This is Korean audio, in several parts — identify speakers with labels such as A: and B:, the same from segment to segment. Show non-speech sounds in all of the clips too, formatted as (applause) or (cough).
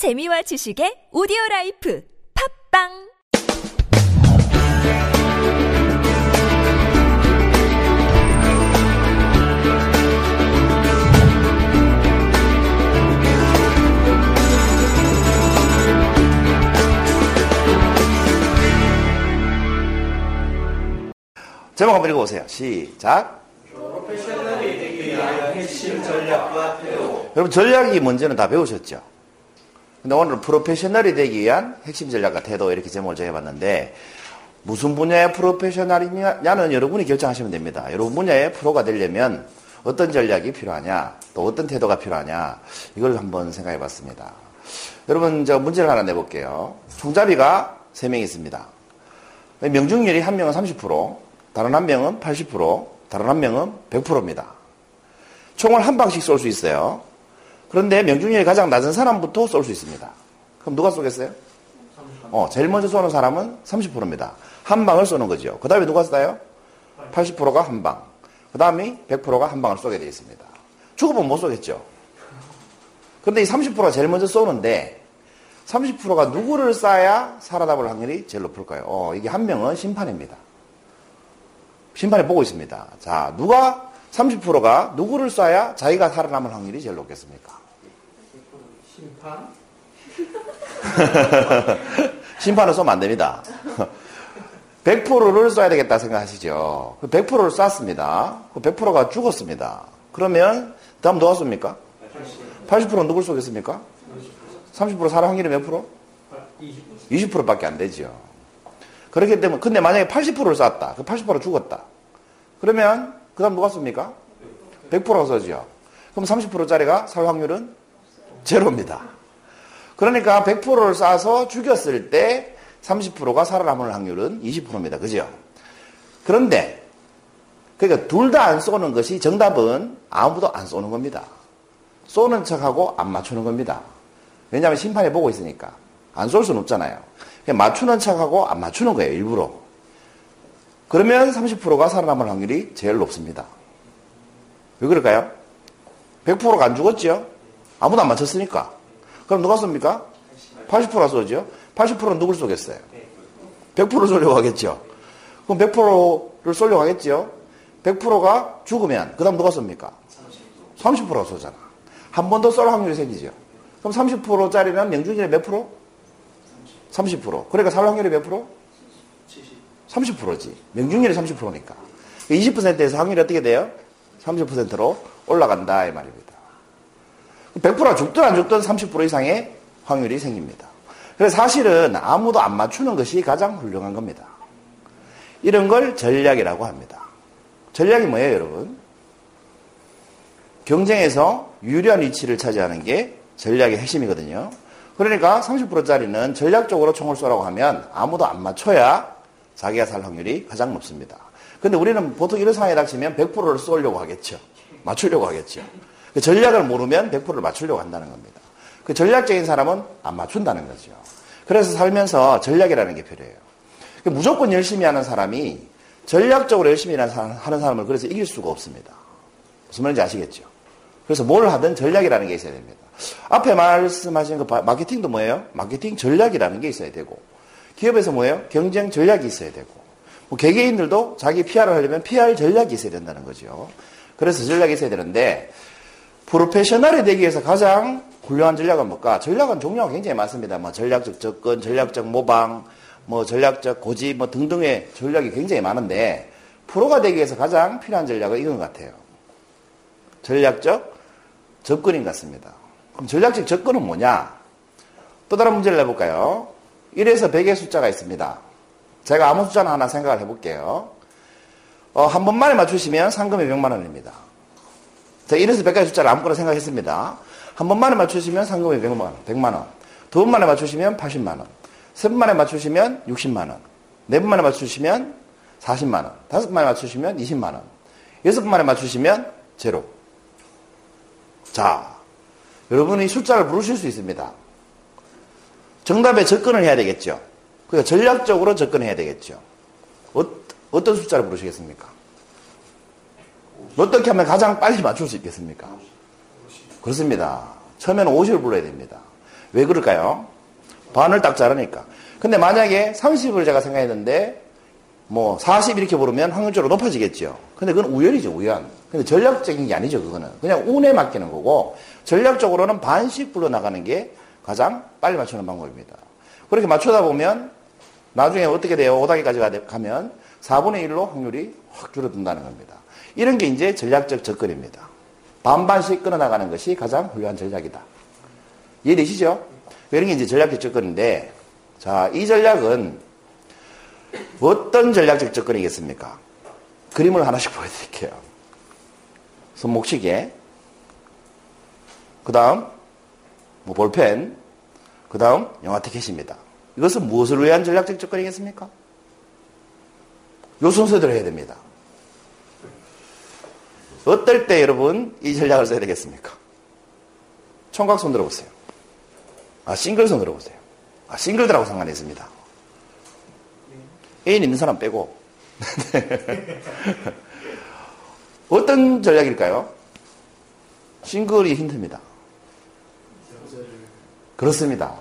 A: 재미와 지식의 오디오 라이프 팟빵
B: 제목 한번 읽어보세요. 시작.
C: 프로페셔널이 되기 위한 핵심 전략과 태도.
B: 여러분 전략이 뭔지는 다 배우셨죠? 근데 오늘 프로페셔널이 되기 위한 핵심 전략과 태도 이렇게 제목을 정해봤는데 무슨 분야의 프로페셔널이냐는 여러분이 결정하시면 됩니다. 여러분 분야의 프로가 되려면 어떤 전략이 필요하냐, 또 어떤 태도가 필요하냐 이걸 한번 생각해 봤습니다. 여러분 저 문제를 하나 내볼게요. 총잡이가 3명 있습니다. 명중률이 한 명은 30%, 다른 한 명은 80%, 다른 한 명은 100%입니다. 총을 한 방씩 쏠 수 있어요. 그런데 명중률이 가장 낮은 사람부터 쏠 수 있습니다. 그럼 누가 쏘겠어요? 어, 제일 먼저 쏘는 사람은 30%입니다. 한 방을 쏘는 거죠. 그 다음에 누가 쏴요? 80%가 한 방. 그 다음에 100%가 한 방을 쏘게 되어 있습니다. 죽어보면 못 쏘겠죠. 그런데 이 30%가 제일 먼저 쏘는데 30%가 누구를 쏴야 살아남을 확률이 제일 높을까요? 어, 이게 한 명은 심판입니다. 심판이 보고 있습니다. 자, 누가 30%가 누구를 쏴야 자기가 살아남을 확률이 제일 높겠습니까?
C: 심판? (laughs)
B: 심판을 쏘면 안 됩니다. 100%를 쏴야 되겠다 생각하시죠. 100%를 쐈습니다. 100%가 죽었습니다. 그러면 다음 누가 쏩니까? 80%는 누굴 쏘겠습니까? 30% 살아 확률이 몇 프로?
C: 20%.
B: 20%밖에 안 되죠. 그렇기 때문에 근데 만약에 80%를 쐈다. 그 80% 죽었다. 그러면 그 다음 누가 쏩니까? 100%가 쏘죠. 그럼 30%짜리가 살 확률은 제로입니다. 그러니까 100%를 쏴서 죽였을 때 30%가 살아남을 확률은 20%입니다. 그죠? 그런데 그러니까 둘 다 안 쏘는 것이 정답은 아무도 안 쏘는 겁니다. 쏘는 척하고 안 맞추는 겁니다. 왜냐하면 심판이 보고 있으니까. 안 쏠 수는 없잖아요. 맞추는 척하고 안 맞추는 거예요, 일부러. 그러면 30%가 살아남을 확률이 제일 높습니다. 왜 그럴까요? 100%가 안 죽었죠? 아무도 안 맞췄으니까. 그럼 누가 쏩니까? 80%가 쏘죠? 80%는 누굴 쏘겠어요? 100% 쏘려고 하겠죠? 그럼 100%를 쏘려고 하겠죠? 100%가 죽으면, 그 다음 누가 쏩니까? 30%가 쏘잖아. 한 번 더 쏠 확률이 생기죠. 그럼 30%짜리면 명중률이 몇 프로? 30%. 그러니까 살 확률이 몇 프로? 30%지. 명중률이 30%니까. 20%에서 확률이 어떻게 돼요? 30%로 올라간다 이 말입니다. 100%가 죽든 안 죽든 30% 이상의 확률이 생깁니다. 그래서 사실은 아무도 안 맞추는 것이 가장 훌륭한 겁니다. 이런 걸 전략이라고 합니다. 전략이 뭐예요, 여러분? 경쟁에서 유리한 위치를 차지하는 게 전략의 핵심이거든요. 그러니까 30%짜리는 전략적으로 총을 쏘라고 하면 아무도 안 맞춰야 자기가 살 확률이 가장 높습니다. 근데 우리는 보통 이런 상황에 닥치면 100%를 쏘려고 하겠죠. 맞추려고 하겠죠. 그 전략을 모르면 100%를 맞추려고 한다는 겁니다. 그 전략적인 사람은 안 맞춘다는 거죠. 그래서 살면서 전략이라는 게 필요해요. 그 무조건 열심히 하는 사람이 전략적으로 열심히 하는 사람을 그래서 이길 수가 없습니다. 무슨 말인지 아시겠죠? 그래서 뭘 하든 전략이라는 게 있어야 됩니다. 앞에 말씀하신 그 마케팅도 뭐예요? 마케팅 전략이라는 게 있어야 되고 기업에서 뭐예요? 경쟁 전략이 있어야 되고 뭐 개개인들도 자기 PR을 하려면 PR 전략이 있어야 된다는 거죠. 그래서 전략이 있어야 되는데 프로페셔널이 되기 위해서 가장 훌륭한 전략은 뭘까? 전략은 종류가 굉장히 많습니다. 뭐 전략적 접근, 전략적 모방, 뭐 전략적 고집, 뭐 등등의 전략이 굉장히 많은데 프로가 되기 위해서 가장 필요한 전략은 이건 같아요. 전략적 접근인 것 같습니다. 그럼 전략적 접근은 뭐냐? 또 다른 문제를 내볼까요? 1에서 100의 숫자가 있습니다. 제가 아무 숫자나 하나 생각을 해볼게요. 어, 한 번만에 맞추시면 상금이 100만 원입니다. 제가 1에서 100가지 숫자를 아무거나 생각했습니다. 한 번만에 맞추시면 상금이 100만 원, 100만 원. 두 번만에 맞추시면 80만 원. 세 번만에 맞추시면 60만 원. 네 번만에 맞추시면 40만 원. 다섯 번만에 맞추시면 20만 원. 여섯 번만에 맞추시면 제로. 자, 여러분이 숫자를 부르실 수 있습니다. 정답에 접근을 해야 되겠죠. 그러니까 전략적으로 접근해야 되겠죠. 어, 떤 숫자를 부르시겠습니까? 어떻게 하면 가장 빨리 맞출 수 있겠습니까? 그렇습니다. 처음에는 50을 불러야 됩니다. 왜 그럴까요? 반을 딱 자르니까. 근데 만약에 30을 제가 생각했는데 뭐 40 이렇게 부르면 확률적으로 높아지겠죠. 근데 그건 우연이죠, 우연. 근데 전략적인 게 아니죠, 그거는. 그냥 운에 맡기는 거고 전략적으로는 반씩 불러나가는 게 가장 빨리 맞추는 방법입니다. 그렇게 맞추다 보면 나중에 어떻게 돼요? 5단계까지 가면 4분의 1로 확률이 확 줄어든다는 겁니다. 이런 게 이제 전략적 접근입니다. 반반씩 끊어나가는 것이 가장 훌륭한 전략이다. 이해되시죠? 이런 게 이제 전략적 접근인데, 자, 이 전략은 어떤 전략적 접근이겠습니까? 그림을 하나씩 (laughs) 보여드릴게요. 손목시계, 그 다음, 뭐 볼펜, 그 다음, 영화 티켓입니다. 이것은 무엇을 위한 전략적 접근이겠습니까? 요 순서대로 해야 됩니다. 어떨 때 여러분 이 전략을 써야 되겠습니까? 총각 손 들어보세요. 아, 싱글 손 들어보세요. 아, 싱글들하고 상관이 있습니다. 애인 있는 사람 빼고. (laughs) 어떤 전략일까요? 싱글이 힌트입니다. 그렇습니다.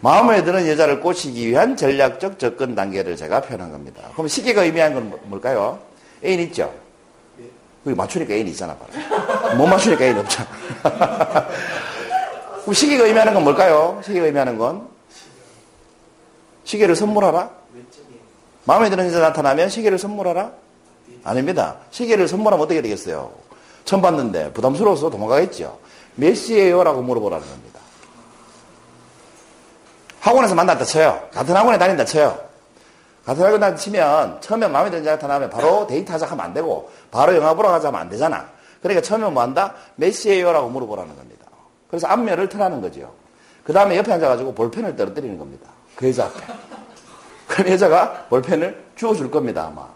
B: 마음에 드는 여자를 꼬시기 위한 전략적 접근 단계를 제가 표현한 겁니다. 그럼 시계가 의미하는 건 뭐, 뭘까요? 애인 있죠? 그게 맞추니까 애인 있잖아, 바로. 못 맞추니까 애인 없잖아. (laughs) 그럼 시계가 의미하는 건 뭘까요? 시계가 의미하는 건? 시계를 선물하라? 마음에 드는 여자 나타나면 시계를 선물하라? 아닙니다. 시계를 선물하면 어떻게 되겠어요? 처음 봤는데 부담스러워서 도망가겠죠. 몇 시에요? 라고 물어보라는 겁니다. 학원에서 만났다 쳐요. 같은 학원에 다닌다 쳐요. 같은 학원에 다닌다 치면 처음에 마음에 드는 자가 나타나면 바로 데이트 하자 하면 안 되고 바로 영화 보러 가자 하면 안 되잖아. 그러니까 처음에 뭐 한다? 몇 시에요? 라고 물어보라는 겁니다. 그래서 앞면을 틀라는 거죠. 그 다음에 옆에 앉아가지고 볼펜을 떨어뜨리는 겁니다. 그 여자 앞에. (laughs) 그럼 여자가 볼펜을 주워줄 겁니다, 아마.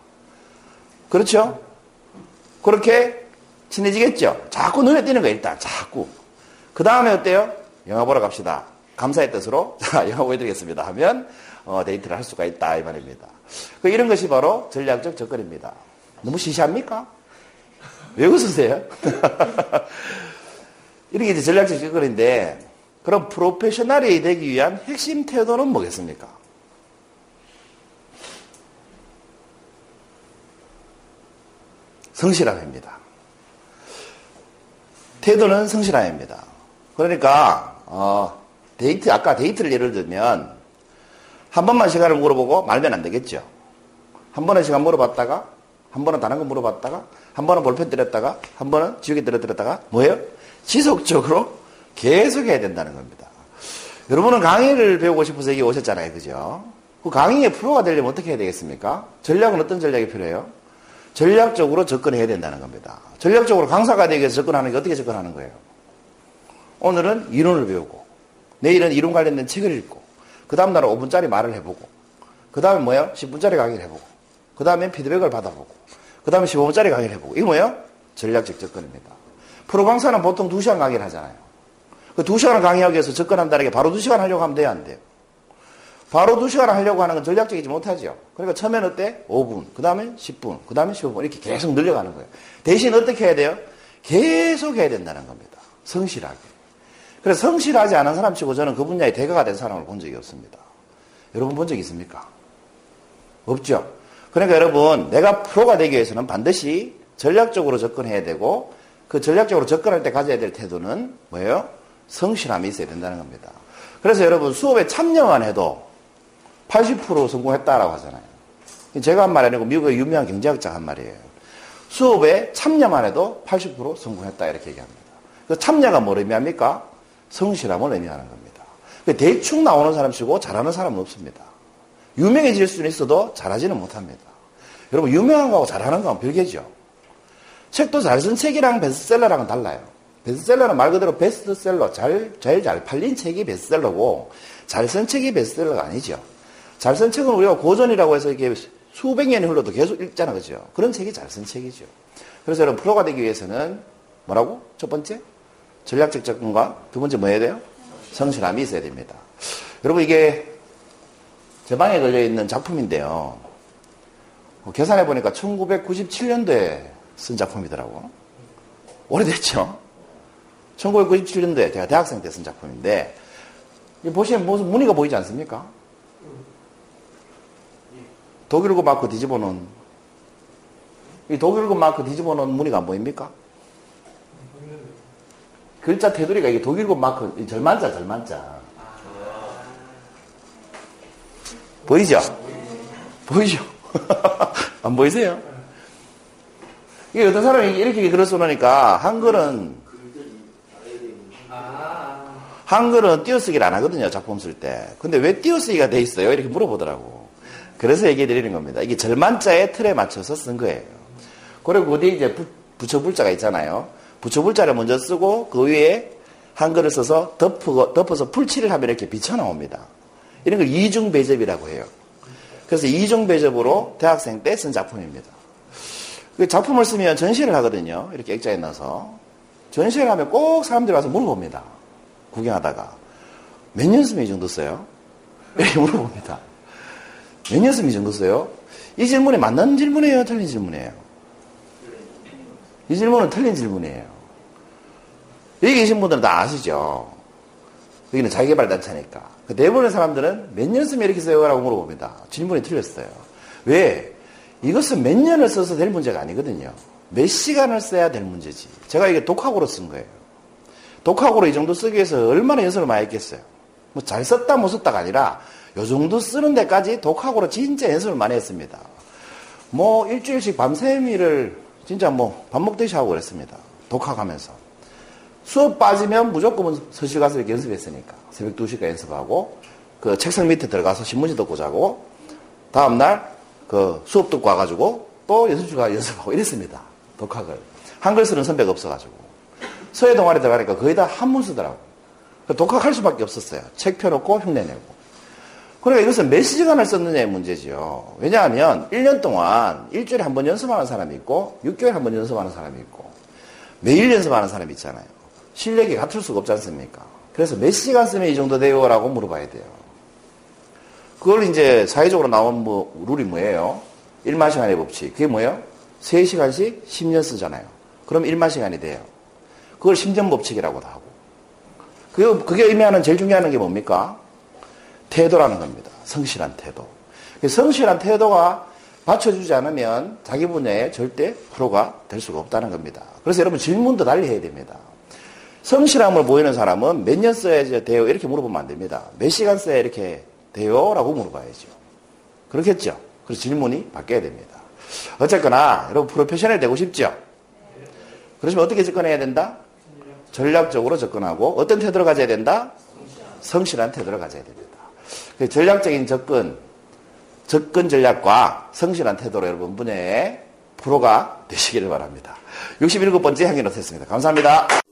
B: 그렇죠? 그렇게 친해지겠죠? 자꾸 눈에 띄는 거예요, 일단. 자꾸. 그 다음에 어때요? 영화 보러 갑시다. 감사의 뜻으로 (laughs) 자 영화 보여드리겠습니다 하면 어, 데이트를 할 수가 있다 이 말입니다. 그 이런 것이 바로 전략적 접근입니다. 너무 시시합니까? 왜 웃으세요? (laughs) 이렇게 이제 전략적 접근인데 그럼 프로페셔널이 되기 위한 핵심 태도는 뭐겠습니까? 성실함입니다. 태도는 성실함입니다. 그러니까 어, 데이트, 아까 데이트를 예를 들면, 한 번만 시간을 물어보고 말면 안 되겠죠. 한 번은 시간 물어봤다가, 한 번은 다른 거 물어봤다가, 한 번은 볼펜 빌렸다가, 한 번은 지우개 빌렸다가, 뭐예요? 지속적으로 계속 해야 된다는 겁니다. 여러분은 강의를 배우고 싶어서 여기 오셨잖아요. 그죠? 그 강의의 프로가 되려면 어떻게 해야 되겠습니까? 전략은 어떤 전략이 필요해요? 전략적으로 접근해야 된다는 겁니다. 전략적으로 강사가 되기 위해서 접근하는 게 어떻게 접근하는 거예요? 오늘은 이론을 배우고, 내일은 이론 관련된 책을 읽고, 그 다음날은 5분짜리 말을 해보고, 그 다음에 뭐예요? 10분짜리 강의를 해보고, 그 다음에 피드백을 받아보고, 그 다음에 15분짜리 강의를 해보고, 이거 뭐예요? 전략적 접근입니다. 프로 강사는 보통 2시간 강의를 하잖아요. 그 2시간을 강의하기 위해서 접근한다는 게 바로 2시간 하려고 하면 돼요, 안 돼요? 바로 2시간 하려고 하는 건 전략적이지 못하죠. 그러니까 처음에는 어때? 5분, 그 다음에 10분, 그 다음에 15분, 이렇게 계속 늘려가는 거예요. 대신 어떻게 해야 돼요? 계속 해야 된다는 겁니다. 성실하게. 그래서 성실하지 않은 사람 치고 저는 그 분야의 대가가 된 사람을 본 적이 없습니다. 여러분 본 적 있습니까? 없죠? 그러니까 여러분, 내가 프로가 되기 위해서는 반드시 전략적으로 접근해야 되고, 그 전략적으로 접근할 때 가져야 될 태도는 뭐예요? 성실함이 있어야 된다는 겁니다. 그래서 여러분, 수업에 참여만 해도 80% 성공했다라고 하잖아요. 제가 한 말이 아니고 미국의 유명한 경제학자가 한 말이에요. 수업에 참여만 해도 80% 성공했다 이렇게 얘기합니다. 그 참여가 뭘 의미합니까? 성실함을 의미하는 겁니다. 그 대충 나오는 사람 치고 잘하는 사람은 없습니다. 유명해질 수는 있어도 잘하지는 못합니다. 여러분 유명한 거하고 잘하는 거하고 별개죠. 책도 잘 쓴 책이랑 베스트셀러랑은 달라요. 베스트셀러는 말 그대로 베스트셀러, 잘, 제일 잘 팔린 책이 베스트셀러고, 잘 쓴 책이 베스트셀러가 아니죠. 잘 쓴 책은 우리가 고전이라고 해서 이게 수백 년이 흘러도 계속 읽잖아, 그죠? 그런 책이 잘 쓴 책이죠. 그래서 여러분, 프로가 되기 위해서는 뭐라고? 첫 번째? 전략적 접근과 두 번째 뭐 해야 돼요? 성실함이 있어야 됩니다. 여러분, 이게 제 방에 걸려 있는 작품인데요. 계산해 보니까 1997년도에 쓴 작품이더라고. 오래됐죠? 1997년도에 제가 대학생 때 쓴 작품인데 보시면 무슨 무늬가 보이지 않습니까? 독일고 마크 뒤집어 놓은 이 독일고 마크 뒤집어 놓은 무늬가 안 보입니까? 글자 테두리가 이게 독일고 마크 절만자 절만자 보이죠? 보이죠? (laughs) 안 보이세요? 이게 어떤 사람이 이렇게 글을 써놓으니까 한글은 한글은 띄어쓰기를 안 하거든요 작품 쓸 때. 근데 왜 띄어쓰기가 돼 있어요? 이렇게 물어보더라고. 그래서 얘기해 드리는 겁니다. 이게 절만자의 틀에 맞춰서 쓴 거예요. 그리고 어디 이제 부처불자가 있잖아요. 부처불자를 먼저 쓰고 그 위에 한글을 써서 덮어, 덮어서 풀칠을 하면 이렇게 비쳐 나옵니다. 이런 걸 이중배접이라고 해요. 그래서 이중배접으로 대학생 때 쓴 작품입니다. 그 작품을 쓰면 전시를 하거든요. 이렇게 액자에 넣어서. 전시를 하면 꼭 사람들이 와서 물어봅니다. 구경하다가. 몇 년 쓰면 이 정도 써요? 이렇게 물어봅니다. 몇 년 쓰면 이 정도 써요? 이 질문이 맞는 질문이에요? 틀린 질문이에요? 이 질문은 틀린 질문이에요. 여기 계신 분들은 다 아시죠? 여기는 자기개발 단체니까. 그 대부분의 사람들은 몇 년 쓰면 이렇게 써요? 라고 물어봅니다. 질문이 틀렸어요. 왜? 이것은 몇 년을 써서 될 문제가 아니거든요. 몇 시간을 써야 될 문제지. 제가 이게 독학으로 쓴 거예요. 독학으로 이 정도 쓰기 위해서 얼마나 연습을 많이 했겠어요. 뭐 잘 썼다 못 썼다가 아니라 요 정도 쓰는 데까지 독학으로 진짜 연습을 많이 했습니다. 뭐 일주일씩 밤새미를 진짜 뭐 밥 먹듯이 하고 그랬습니다. 독학하면서. 수업 빠지면 무조건 서실 가서 이렇게 연습했으니까. 새벽 2시까지 연습하고 그 책상 밑에 들어가서 신문지 듣고 자고 다음날 그 수업 듣고 와가지고 또 연습실 가 연습하고 이랬습니다. 독학을. 한글 쓰는 선배가 없어가지고. 서예 동아리 들어가니까 거의 다 한문 쓰더라고. 독학할 수밖에 없었어요. 책 펴놓고 흉내내고. 그러니까 이것은 몇 시간을 썼느냐의 문제지요. 왜냐하면 1년 동안 일주일에 한 번 연습하는 사람이 있고 6개월에 한 번 연습하는 사람이 있고 매일 연습하는 사람이 있잖아요. 실력이 같을 수가 없지 않습니까? 그래서 몇 시간 쓰면 이 정도 돼요? 라고 물어봐야 돼요. 그걸 이제 사회적으로 나온 뭐, 룰이 뭐예요? 1만 시간의 법칙. 그게 뭐예요? 3시간씩 10년 쓰잖아요. 그럼 1만 시간이 돼요. 그걸 10년 법칙이라고도 하고. 그게, 그게 의미하는 제일 중요한 게 뭡니까? 태도라는 겁니다. 성실한 태도. 성실한 태도가 받쳐주지 않으면 자기 분야에 절대 프로가 될 수가 없다는 겁니다. 그래서 여러분 질문도 달리 해야 됩니다. 성실함을 보이는 사람은 몇 년 써야 돼요? 이렇게 물어보면 안 됩니다. 몇 시간 써야 이렇게 돼요? 라고 물어봐야죠. 그렇겠죠? 그래서 질문이 바뀌어야 됩니다. 어쨌거나 여러분 프로페셔널 되고 싶죠? 그러시면 어떻게 접근해야 된다? 전략적으로 접근하고 어떤 태도를 가져야 된다? 성실한 태도를 가져야 됩니다. 그 전략적인 접근, 접근 전략과 성실한 태도로 여러분 분야의 프로가 되시기를 바랍니다. 67번째 향기 노트였습니다. 감사합니다.